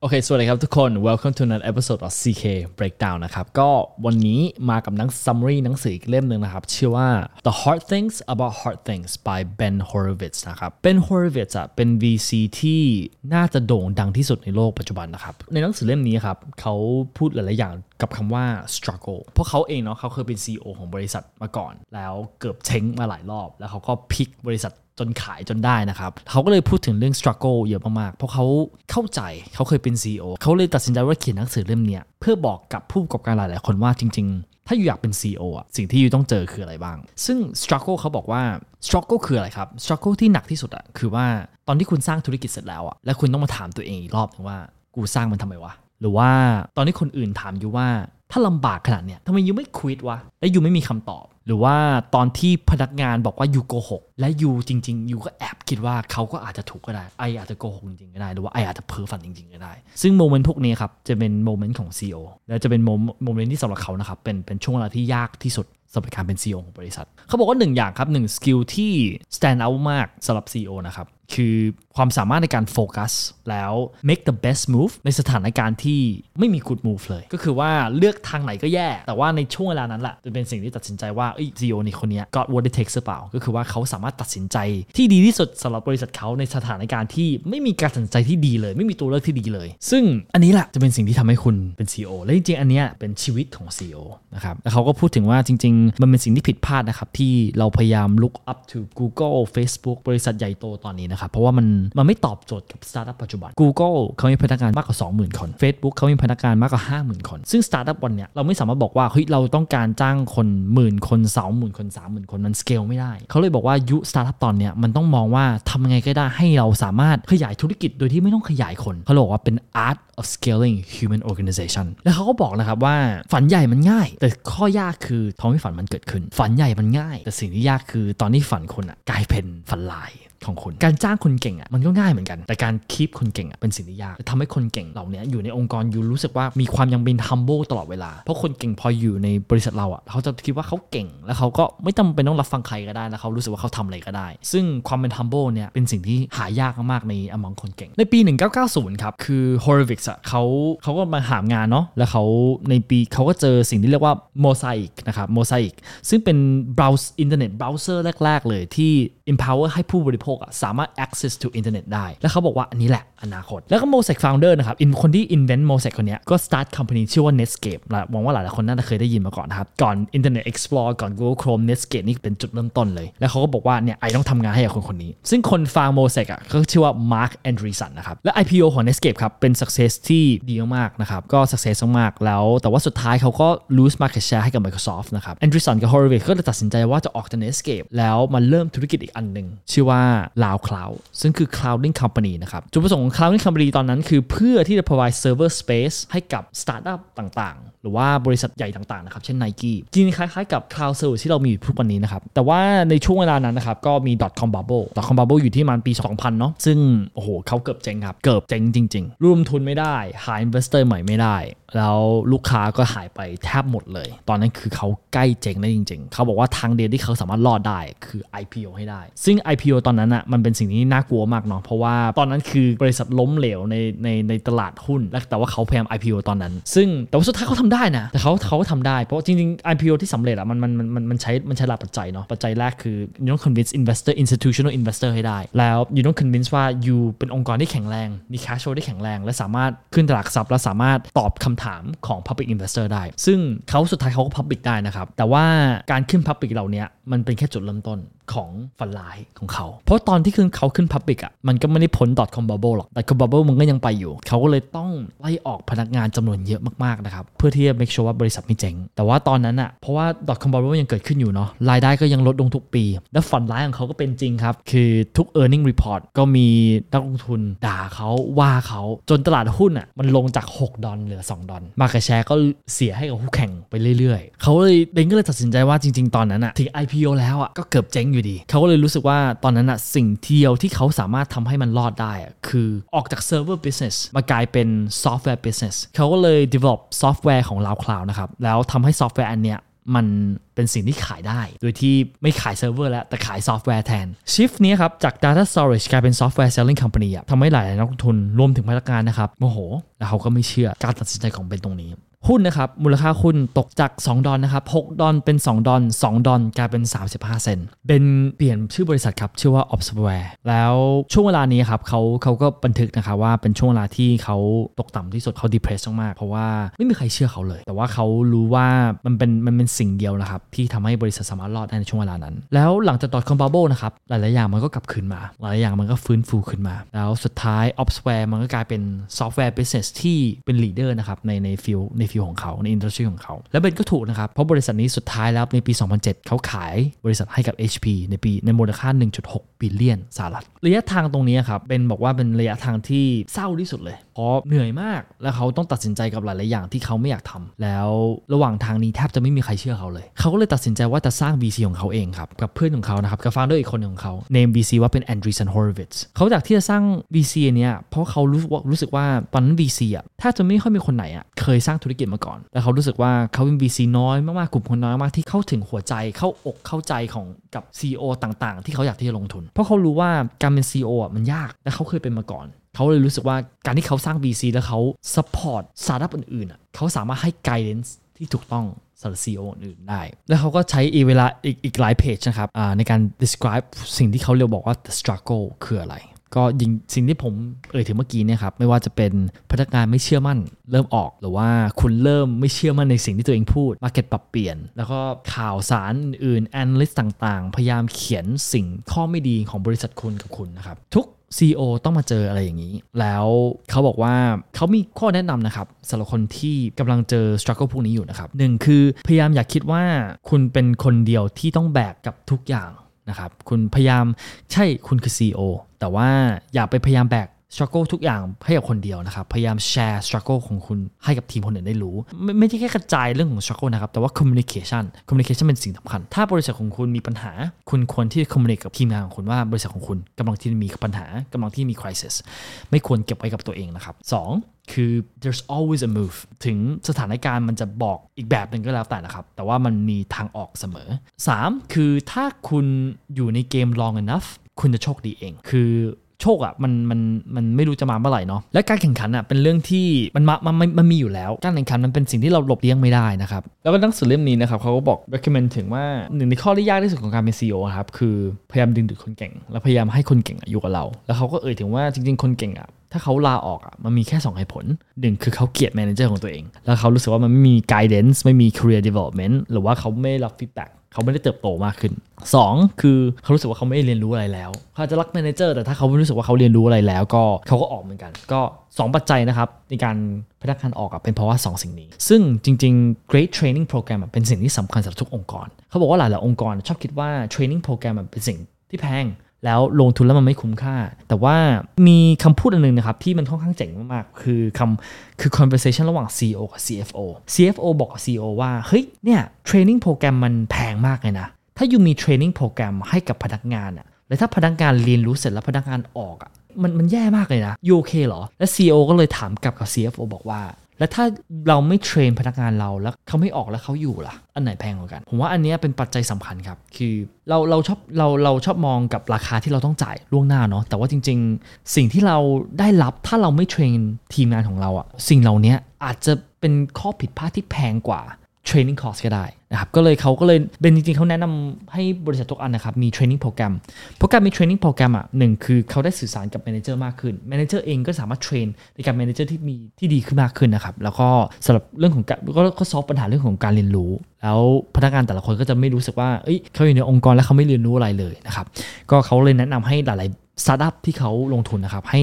โอเค สวัสดีครับทุกคน welcome to another episode of CK Breakdown นะครับ ก็วันนี้มากับหนัง summary หนังสืออีกเล่มหนึ่งนะครับ ชื่อว่า The Hard Things About Hard Things by Ben Horowitz นะครับ Ben Horowitz อะเป็น VC ที่น่าจะโด่งดังที่สุดในโลกปัจจุบันนะครับ ในหนังสือเล่มนี้ครับ เขาพูดหลาย ๆ อย่างกับคำว่า struggle เพราะเขาเองเนาะเขาเคยเป็น CEO ของบริษัทมาก่อน แล้วเกือบเช้งมาหลายรอบ แล้วเขาก็พลิกบริษัท จนขายจนได้นะครับ เขาก็เลยพูดถึงเรื่อง struggle เยอะมากๆ เพราะเขาเข้าใจเขาเคยเป็น CEO เขาเลยตัดสินใจว่าเขียนหนังสือเล่มนี้เพื่อบอกกับผู้ประกอบการหลายๆคนว่าจริง ๆ ถ้าอยู่อยากเป็น CEO อะสิ่งที่อยู่ต้องเจอคืออะไรบ้าง ซึ่ง struggle เขาบอกว่า struggle คืออะไรครับ struggle ที่หนักที่สุดอะคือว่าตอนที่คุณสร้างธุรกิจเสร็จแล้วอะแล้วคุณต้องมาถามตัวเองอีกรอบนึงว่ากูสร้างมันทำไมวะหรือว่าตอนที่คนอื่นถามอยู่ว่าถ้าลำบากขนาดเนี้ยทำไมยูไม่ควิดวะและยูไม่มีคำตอบ หรือว่าตอนที่พนักงานบอกว่ายูโกหกและยูจริงๆยูก็แอบคิดว่าเขาก็อาจจะถูกก็ได้ไออาจจะโกหกจริงก็ได้หรือว่าไออาจจะเพ้อฝันจริงๆก็ได้ ซึ่ง moment พวกนี้ครับจะเป็น moment ของ CEO และจะเป็นโม moment ที่สำหรับเขานะครับเป็นเป็นช่วงเวลาที่ยากที่สุดสำหรับการเป็น CEO ของบริษัท เขาบอกว่าหนึ่งอย่างครับหนึ่ง skill ที่ stand out มากสำหรับ CEO นะครับ คือความสามารถในการโฟกัสแล้ว make the best move ในสถานการณ์ที่ไม่มี good move เลย ก็คือว่าเลือกทางไหนก็แย่ แต่ว่าในช่วงเวลานั้นแหละจะเป็นสิ่งที่ตัดสินใจว่าเอ้ย CEO นี่คนนี้ got what it takes หรือเปล่า ก็คือว่าเขาสามารถตัดสินใจที่ดีที่สุดสำหรับบริษัทเขาในสถานการณ์ที่ไม่มีการตัดสินใจที่ดีเลย ไม่มีตัวเลือกที่ดีเลย ซึ่งอันนี้แหละจะเป็นสิ่งที่ทำให้คุณเป็น CEO และจริงๆอันเนี้ยเป็นชีวิตของ CEO นะครับแล้วเขาก็พูดถึงว่าจริง ๆ มันเป็นสิ่งที่ผิดพลาดนะครับที่เราพยายาม look up to Google Facebook บริษัทใหญ่โตตอนนี้นะครับ เพราะว่ามันมันไม่ตอบโจทย์กับสตาร์ทอัพปัจจุบัน Google เขามีพนักงานมากกว่า 20,000 คน Facebook เขามีพนักงานมากกว่า 50,000 คน ซึ่งสตาร์ทอัพวันเนี้ยเราไม่สามารถบอกว่าเฮ้ยเราต้องการจ้างคนหมื่นคน20,000คน30,000 คนมันสเกลไม่ได้ เขาเลยบอกว่า you สตาร์ทอัพตอนเนี้ยมันต้องมองว่าทำยังไงก็ได้ให้เราสามารถขยายธุรกิจโดยที่ไม่ต้องขยายคนเขาบอกว่าเป็น art of scaling human organization แล้วเขาก็บอกนะครับว่าฝันใหญ่มันง่าย แต่ข้อยากคือทำให้ฝันมันเกิดขึ้น ฝันใหญ่มันง่าย แต่สิ่งที่ยากคือตอนที่ฝันคนอะกลายเป็นฝันลายของคุณ การจ้างคนเก่งอะมันก็ง่ายเหมือนกัน แต่การคีปคนเก่งอะเป็นสิ่งที่ยากทำให้คนเก่งเหล่านี้อยู่ในองค์กรอยู่รู้สึกว่ามีความยังเป็น humble ตลอดเวลา เพราะคนเก่งพออยู่ในบริษัทเราอะเขาจะคิดว่าเขาเก่ง แล้วเขาก็ไม่จำเป็นต้องรับฟังใครก็ได้แล้วเขารู้สึกว่าเขาทำอะไรก็ได้ ซึ่งความเป็น humble เนี่ยเป็นสิ่งที่หายากมากใน among คนเก่ง ในปี 1990 ครับ คือ Horowitz อะเขาเขาก็มาหางานเนาะแล้วเขาในปีเขาก็เจอสิ่งที่เรียกว่า Mosaic นะครับ Mosaic ซึ่งเป็น browse อินเทอร์เน็ต browser แรก ๆ เลยที่ empower ให้ผู้บริโภคสามารถ access to อินเทอร์เน็ตได้ แล้วเขาบอกว่าอันนี้แหละอนาคต แล้วก็ Mosaic founder นะครับ in คนที่ invent Mosaic คนนี้ก็ start company ชื่อว่า Netscape และหวังว่าหลายๆคนน่าจะเคยได้ยินมาก่อนนะครับ ก่อน Internet Explorer ก่อน Google Chrome Netscape นี่เป็นจุดเริ่มต้นเลย แล้วเขาก็บอกว่าเนี่ย I ต้องทำงานให้กับคนคนนี้ ซึ่งคนฟัง Mosaic อะก็ชื่อว่า Marc Andreessen นะครับ และ IPO ของ Netscape ครับเป็น success ที่ดีมากๆนะครับก็ success มากๆแล้ว แต่ว่าสุดท้ายเขาก็ lose market share ให้กับ Microsoft นะครับ Andreessen กับ Horowitz ก็เลยตัดสินใจว่าจะออกจาก Netscape แล้วมาเริ่มธุรกิจอีกอันหนึ่งชื่อว่า Lao Cloud ซึ่งคือ clouding company นะครับจุดประสงค์ของ clouding company ตอนนั้นคือเพื่อที่จะ provide server space ให้กับ startup ต่างๆ หรือว่าบริษัทใหญ่ต่างๆนะครับเช่น Nike จริงคล้ายๆกับ cloud service ที่เรามีอยู่ทุกวันนี้นะครับ แต่ว่าในช่วงเวลานั้นนะครับก็มี .com bubble .com bubble อยู่ที่มันปี 2000 เนาะซึ่งโอ้โหเขาเกือบเจ๊งครับ เกือบเจ๊งจริงๆรวมทุนไม่ได้ หา investor ใหม่ไม่ได้ แล้วลูกค้าก็หายไปแทบหมดเลย ตอนนั้นคือเขาใกล้เจ๊งได้จริง ๆ เขาบอกว่าทางเดียวที่เขาสามารถรอดได้คือ IPO ให้ได้ ซึ่ง IPO ตอนนั้นอะมันเป็นสิ่งที่น่ากลัวมากเนาะเพราะว่าตอนนั้นคือบริษทล้มเหลวในในในตลาดหุ้นและแต่ว่าเขาพยายาม IPO ตอนนั้น ซึ่งแต่ว่าสุดท้ายเขาทำได้นะ แต่เขาเขาทำได้ เพราะจริงๆ IPO ที่สำเร็จอะมันมันมันมันใช้มันใช้หลายปัจจัยเนาะ ปัจจัยแรกคือ you ต้อง convince investor institutional investor ให้ได้ แล้ว you ต้อง convince ว่า you เป็นองค์กรที่แข็งแรง มี cash flow ที่แข็งแรง และสามารถขึ้นตลาดทรัพย์และสามารถตอบคำถามของ public investor ได้ ซึ่งเขาสุดท้ายเขาก็ public ได้นะครับ แต่ว่าการขึ้น public เหล่านี้มันเป็นแค่จุดเริ่มต้นของฝันร้ายของเขา เพราะตอนที่ขึ้นเขาขึ้น public อะมันก็ไม่ได้พ้น .com bubble หรอก .com bubble มันก็ยังไปอยู่ เขาก็เลยต้องไล่ออกพนักงานจำนวนเยอะมากๆนะครับ เพื่อที่จะ make sure ว่าบริษัทไม่เจ๊ง แต่ว่าตอนนั้นอะ เพราะว่า .com bubble ยังเกิดขึ้นอยู่เนาะ รายได้ก็ยังลดลงทุกปี และฝันร้ายของเขาก็เป็นจริงครับ คือทุก earning report ก็มีนักลงทุนด่าเขาว่าเขาจนตลาดหุ้นอะมันลงจาก 6 ดอลเหลือ 2 ดอล market share ก็เสียให้กับคู่แข่งไปเรื่อยๆ เขาเลยเบนก็เลยตัดสินใจว่าจริง ๆ ตอนนั้นอะถึง IPO แล้วอะก็เกือบเจ๊งอยู่ดี เขาก็เลยรู้สึกว่าตอนนั้นอะสิ่งเดียวที่เขาสามารถทำให้มันรอดได้คือออกจาก server business มากลายเป็น software business เขาก็เลย develop ซอฟต์แวร์ของ Loudcloud นะครับ แล้วทำให้ซอฟต์แวร์อันเนี้ยมันเป็นสิ่งที่ขายได้ โดยที่ไม่ขายเซิร์ฟเวอร์แล้ว แต่ขายซอฟต์แวร์แทน ชิฟนี้ครับ จาก Data Storage กลายเป็น Software Selling Company ทำให้หลายนักลงทุนรวมถึงพนักงานนะครับ โมโห แล้วเขาก็ไม่เชื่อการตัดสินใจของเป็นตรงนี้ หุ้นนะครับมูลค่าหุ้นตกจาก 2 ดอลนะครับ6ดอลเป็น 2 ดอล2ดอลกลายเป็น 35 เซนเป็นเปลี่ยนชื่อบริษัทครับ ชื่อว่า Opsware แล้วช่วงเวลานี้ครับเขาเขาก็บันทึกนะครับว่าเป็นช่วงเวลาที่เขาตกต่ำที่สุดเขา depressed มากๆเพราะว่าไม่มีใครเชื่อเขาเลย แต่ว่าเขารู้ว่ามันเป็นมันเป็นสิ่งเดียวนะครับที่ทำให้บริษัทสามารถรอดได้ในช่วงเวลานั้น แล้วหลังจาก .com bubble นะครับหลายๆอย่างมันก็กลับคืนมา หลายๆอย่างมันก็ฟื้นฟูขึ้นมา แล้วสุดท้าย Opsware มันก็กลายเป็น software business ที่เป็น leader นะครับในใน field ใน field ของเขาใน industry ของเขา แล้วเบนก็ถูกนะครับ เพราะบริษัทนี้สุดท้ายแล้วในปี 2007 เขาขายบริษัทให้กับ HP ในปีในมูลค่า 1.6 billion สหรัฐ ระยะทางตรงนี้ครับเบนบอกว่าเป็นระยะทางที่เศร้าที่สุดเลย เพราะเหนื่อยมาก แล้วเขาต้องตัดสินใจกับหลายๆอย่างที่เขาไม่อยากทำแล้วระหว่างทางนี้แทบจะไม่มีใครเชื่อเขาเลย เขาก็เลยตัดสินใจว่าจะสร้าง VC ของเขาเองครับกับเพื่อนของเขานะครับกับ founder อีกคนของเขา name VC ว่าเป็น Andreessen Horowitz เขาจากที่จะสร้าง VC อันเนี้ยเพราะเขารู้ว่ารู้สึกว่าตอนนั้น VC อะแทบจะไม่ค่อยมีคนไหนอะเคยสร้างธุรกิจมาก่อน แล้วเขารู้สึกว่าเขาเป็น VC น้อยมากๆกลุ่มคนน้อยมากที่เข้าถึงหัวใจเข้าอกเข้าใจของกับ CEO ต่างๆ ที่เขาอยากที่จะลงทุน เพราะเขารู้ว่าการเป็น CEO อะมันยากและเขาเคยเป็นมาก่อน เขาเลยรู้สึกว่าการที่เขาสร้าง VC แล้วเขา support สตาร์ทอัพอื่นๆอะเขาสามารถให้ guidance ที่ถูกต้องสำหรับ CEO อื่นได้ แล้วเขาก็ใช้อีเวลาอีกอีกหลายเพจนะครับในการ describe สิ่งที่เขาเรียกบอกว่า the struggle คืออะไร ก็ยิงสิ่งที่ผมเอ่ยถึงเมื่อกี้เนี่ยครับ ไม่ว่าจะเป็นพนักงานไม่เชื่อมั่น เริ่มออก หรือว่าคุณเริ่มไม่เชื่อมั่นในสิ่งที่ตัวเองพูด market ปรับเปลี่ยน แล้วก็ข่าวสารอื่น analyst ต่างๆ พยายามเขียนสิ่งข้อไม่ดีของบริษัทคุณกับคุณนะครับทุก CEO ต้องมาเจออะไรอย่างนี้ แล้วเขาบอกว่าเขามีข้อแนะนำนะครับสำหรับคนที่กำลังเจอ struggle พวกนี้อยู่นะครับหนึ่งคือพยายามอย่าคิดว่าคุณเป็นคนเดียวที่ต้องแบกกับทุกอย่างนะครับ คุณพยายามใช่คุณคือ CEO แต่ว่าอย่าไปพยายามแบก struggle ทุกอย่างให้กับคนเดียวนะครับ พยายามแชร์ struggle ของคุณให้กับทีมคนอื่นได้รู้ ไม่ไม่ใช่แค่กระจายเรื่องของ struggle นะครับ แต่ว่า communication communication เป็นสิ่งสำคัญ ถ้าบริษัทของคุณมีปัญหา คุณควรที่จะ communicate กับทีมงานของคุณว่าบริษัทของคุณกำลังที่มีปัญหากำลังที่มี crisis ไม่ควรเก็บไว้กับตัวเองนะครับสองคือ there's always a move ถึงสถานการณ์มันจะบอกอีกแบบหนึ่งก็แล้วแต่นะครับ แต่ว่ามันมีทางออกเสมอ 3. คือถ้าคุณอยู่ในเกม long enough คุณจะโชคดีเอง คือ โชคอะ่ะมันมันมันไม่รู้จะมาเมื่อไหร่เนาะและการแข่งขันอะ่ะเป็นเรื่องที่มันมามันมันมีอยู่แล้ว การแข่งขันมันเป็นสิ่งที่เราหลบเลี่ยงไม่ได้นะครับแล้วก็หนังสือเล่มนี้นะครับเขาก็บอก recommend ถึงว่าหนึ่งในข้อที่ยากที่สุดของการเป็น CEO ครับคือพยายามดึงดูดคนเก่ง แล้วพยายามให้คนเก่งอยู่กับเรา แล้วเขาก็เอ่ยถึงว่าจริง ๆ คนเก่งอะ่ะถ้าเขาลาออกอะมันมีแค่2เหตุผลหนึ่งคือเขาเกลียดแมเนเจอร์ของตัวเอง แล้วเขารู้สึกว่ามันไม่มี guidance ไม่มี career development หรือว่าเขาไม่รับ feedback เขาไม่ได้เติบโตมากขึ้น 2 คือเขารู้สึกว่าเขาไม่เรียนรู้อะไรแล้วเขาจะรักแมเนเจอร์แต่ถ้าเขาไม่รู้สึกว่าเขาเรียนรู้อะไรแล้ว ก็เขาก็ออกเหมือนกัน ก็ 2 ปัจจัยนะครับ ในการพนักงานออกเป็นเพราะว่า 2 สิ่งนี้ ซึ่งจริง ๆ great training program เป็นสิ่งที่สำคัญสำหรับทุกองค์กร เขาบอกว่าหลายๆองค์กรชอบคิดว่า training program เป็นสิ่งที่แพง แล้วลงทุนแล้วมันไม่คุ้มค่า แต่ว่ามีคำพูดอันนึงนะครับ ที่มันค่อนข้างเจ๋งมากๆ คือคำคือ conversation ระหว่าง CEO กับ CFO CFO บอกกับ CEO ว่า เฮ้ย เนี่ย training program มันแพงมากเลยนะ ถ้าอยู่มี training program ให้กับพนักงานอะแล้วถ้าพนักงานเรียนรู้เสร็จแล้วพนักงานออกอะมันมันแย่มากเลยนะยูโอเคเหรอ และ CEO ก็เลยถามกลับกับ CFO บอกว่า แล้วถ้าเราไม่เทรนพนักงานเราแล้วเขาไม่ออกแล้วเขาอยู่ล่ะ อันไหนแพงกว่ากัน ผมว่าอันนี้เป็นปัจจัยสำคัญครับ คือเราเราชอบเราเราชอบมองกับราคาที่เราต้องจ่ายล่วงหน้าเนาะแต่ว่าจริง ๆ สิ่งที่เราได้รับถ้าเราไม่เทรนทีมงานของเราอะสิ่งเหล่านี้อาจจะเป็นข้อผิดพลาดที่แพงกว่า training course ก็ได้นะครับก็เลยเขาก็เลยเป็นจริงๆเขาแนะนำให้บริษัททุกอันนะครับมี training โปรแกรมโปรแการมี training โปรแกรมอะหนึ่งคือเขาได้สื่อสารกับ manager มากขึ้น manager เองก็สามารถเทรนในการ manager ที่มีที่ดีขึ้นมากขึ้นนะครับแล้วก็สำหรับเรื่องของการก็ก็ซอฟปัญหาเรื่องของการเรียนรู้ แล้วพนักงานแต่ละคนก็จะไม่รู้สึกว่าเอ้ยเขาอยู่ในองค์กรแล้วเขาไม่เรียนรู้อะไรเลยนะครับก็เขาเลยแนะนำให้หลายๆสตาร์ทอัพที่เขาลงทุนนะครับให้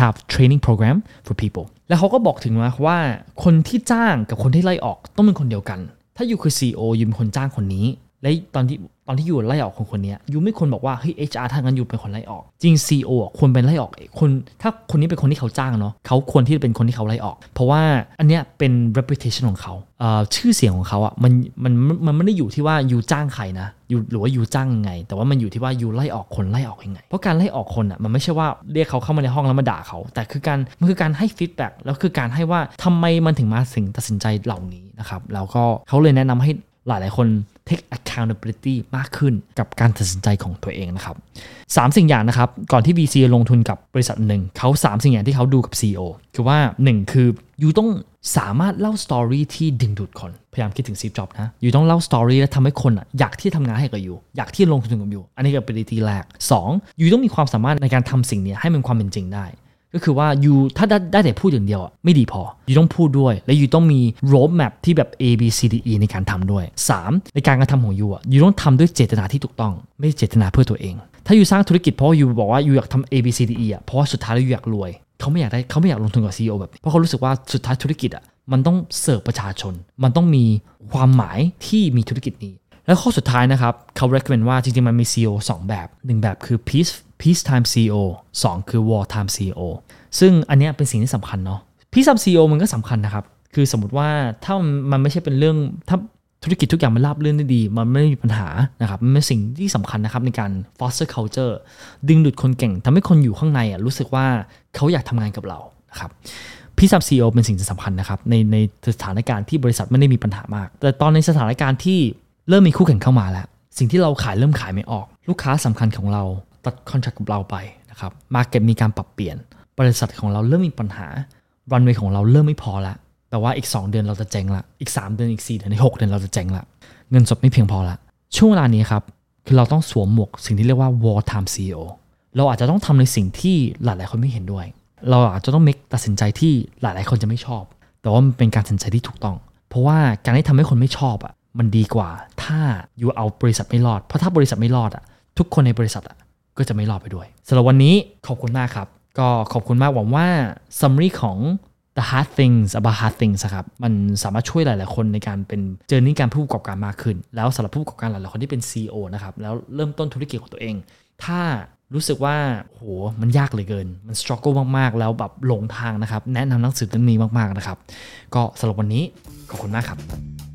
have training program for people แล้วเขาก็บอกถึงมาว่าคนที่จ้างกับคนที่ไล่ออกต้องเป็นคนเดียวกัน ถ้าอยู่คือ CEO ยูเป็นคนจ้างคนนี้ และตอนที่ อนที่อยู่ไล่ออกคนคนนี้ยูไม่ควรบอกว่าเฮ้ย HR ทางนั้นยูเป็นคนไล่ออก จริง CEO อะควรเป็นไล่ออกคนถ้าคนนี้เป็นคนที่เขาจ้างเนาะเขาควรที่จะเป็นคนที่เขาไล่ออก เพราะว่าอันเนี้ยเป็น reputation ของเขาเอ่อชื่อเสียงของเขาอะมันมันมันไม่ได้อยู่ที่ว่ายูจ้างใครนะยูหรือว่ายูจ้างยังไง แต่ว่ามันอยู่ที่ว่ายูไล่ออกคนไล่ออกยังไง เพราะการไล่ออกคนอะมันไม่ใช่ว่าเรียกเขาเข้ามาในห้องแล้วมาด่าเขา แต่คือการมันคือการให้ feedback แล้วคือการให้ว่าทำไมมันถึงมาถึงตัดสินใจเหล่านี้นะครับแล้วก็เขาเลยแนะนำให้ หลายหลายคน take accountability มากขึ้นกับการตัดสินใจของตัวเองนะครับสามสิ่งอย่างนะครับ ก่อนที่ VC ลงทุนกับบริษัทหนึ่งเขาสามสิ่งอย่างที่เขาดูกับ CEO คือว่า 1 คือ you ต้องสามารถเล่า story ที่ดึงดูดคน พยายามคิดถึง Steve Jobs นะ you ต้องเล่า story และทำให้คนอะอยากที่ทำงานให้กับ you อยากที่ลงทุนกับ you อันนี้ก็เป็นทีแรก2 you ต้องมีความสามารถในการทำสิ่งนี้ให้มันความเป็นจริงได้ ก็คือว่า you ถ้าได้ได้แต่พูดอย่างเดียวอะไม่ดีพอ you ต้องพูดด้วย และ you ต้องมี road map ที่แบบ A B C D E ในการทำด้วย 3. ในการกระทำของ you อะ you ต้องทำด้วยเจตนาที่ถูกต้อง ไม่เจตนาเพื่อตัวเอง ถ้า you สร้างธุรกิจเพราะ you บอกว่า you อยากทำ A B C D E อะเพราะว่าสุดท้ายแล้ว you อยากรวยเขาไม่อยากได้เขาไม่อยากลงทุนกับ CEO แบบนี้เพราะเขารู้สึกว่าสุดท้ายธุรกิจอะมันต้องเสิร์ฟประชาชน มันต้องมีความหมายที่มีธุรกิจนี้ แล้วข้อสุดท้ายนะครับเขา recommend ว่าจริงๆมันมี CEO 2 แบบ 1 แบบคือ peace peace time CEO 2 คือ war time CEO ซึ่งอันนี้เป็นสิ่งที่สำคัญเนาะ peace time CEO มันก็สำคัญนะครับ คือสมมติว่าถ้ามันไม่ใช่เป็นเรื่องถ้าธุรกิจทุกอย่างมันราบรื่นได้ดี มันไม่มีปัญหานะครับ มันเป็นสิ่งที่สำคัญนะครับในการ foster culture ดึงดูดคนเก่งทำให้คนอยู่ข้างในอะรู้สึกว่าเขาอยากทำงานกับเรานะครับพี่ซับซีอเป็นสิ่งที่สำคัญนะครับในในสถานการณ์ที่บริษัทไม่ได้มีปัญหามาก แต่ตอนในสถานการณ์ที่เริ่มมีคู่แข่งเข้ามาแล้ว สิ่งที่เราขายเริ่มขายไม่ออก ลูกค้าสำคัญของเรา ตัดคอนแทคกับเราไปนะครับมาเก็ตมีการปรับเปลี่ยน บริษัทของเราเริ่มมีปัญหารันเวย์ของเราเริ่มไม่พอละแปลว่าอีก 2 เดือนเราจะเจ๊งละอีก 3 เดือนอีก 4 เดือนอีก6เดือนเราจะเจ๊งละเงินสดไม่เพียงพอละช่วงเวลานี้ครับคือเราต้องสวมหมวกสิ่งที่เรียกว่า war time CEO เราอาจจะต้องทำในสิ่งที่หลาย ๆ คนไม่เห็นด้วย เราอาจจะต้อง make ตัดสินใจที่หลาย ๆ คนจะไม่ชอบ แต่ว่ามันเป็นการตัดสินใจที่ถูกต้อง เพราะว่าการที่ทำให้คนไม่ชอบอะมันดีกว่าถ้าอยู่เอาบริษัทไม่รอด เพราะถ้าบริษัทไม่รอดอะทุกคนในบริษัทอะ ก็จะไม่รอดไปด้วยสำหรับวันนี้ขอบคุณมากครับ ก็ขอบคุณมากหวังว่า summary ของ the hard things about hard things ครับ มันสามารถช่วยหลาย ๆ คนในการเป็นเจอร์นี่การผู้ประกอบการมากขึ้น แล้วสำหรับผู้ประกอบการหลาย ๆ คนที่เป็น CEO นะครับ แล้วเริ่มต้นธุรกิจของตัวเอง ถ้ารู้สึกว่าโหมันยากเหลือเกิน มัน struggle มาก ๆ แล้วแบบหลงทางนะครับ แนะนำหนังสือเล่มนี้มาก ๆ นะครับ ก็สำหรับวันนี้ขอบคุณมากครับ